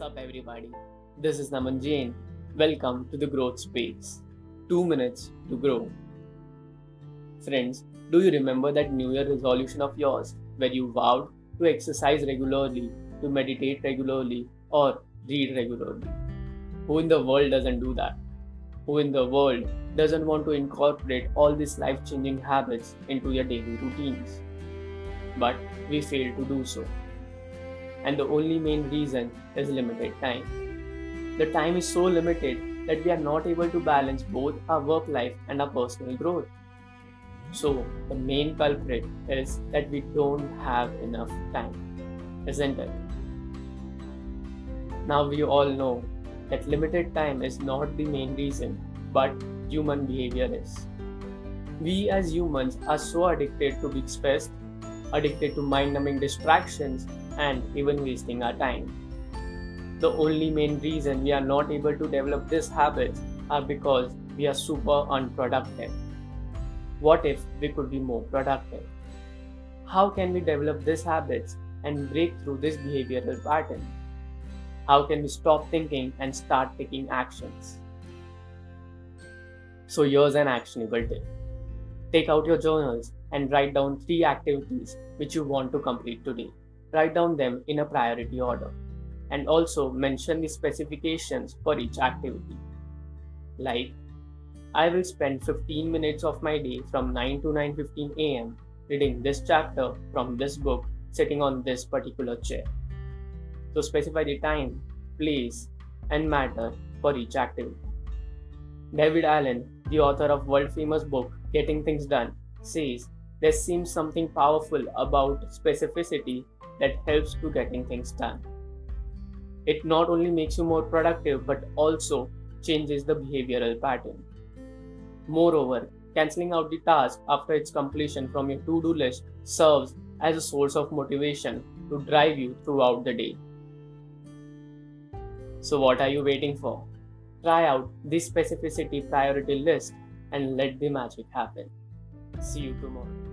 up, everybody? This is Naman Jain. Welcome to the Growth Space. Two minutes to grow. Friends, do you remember that New Year resolution of yours where you vowed to exercise regularly, to meditate regularly, or read regularly? Who in the world doesn't do that? Who in the world doesn't want to incorporate all these life changing habits into your daily routines? But we fail to do so and the only main reason is limited time. The time is so limited that we are not able to balance both our work life and our personal growth. So, the main culprit is that we don't have enough time, isn't it? Now, we all know that limited time is not the main reason, but human behavior is. We as humans are so addicted to being stressed, addicted to mind numbing distractions, and even wasting our time. The only main reason we are not able to develop these habits are because we are super unproductive. What if we could be more productive? How can we develop these habits and break through this behavioral pattern? How can we stop thinking and start taking actions? So, here's an actionable tip. Take out your journals and write down three activities which you want to complete today write down them in a priority order and also mention the specifications for each activity. Like, I will spend 15 minutes of my day from 9 to 9:15 a.m. reading this chapter from this book sitting on this particular chair. So specify the time, place, and matter for each activity. David Allen, the author of world famous book Getting Things Done, says there seems something powerful about specificity that helps to getting things done. It not only makes you more productive but also changes the behavioral pattern. Moreover, cancelling out the task after its completion from your to do list serves as a source of motivation to drive you throughout the day. So, what are you waiting for? Try out this specificity priority list and let the magic happen. See you tomorrow.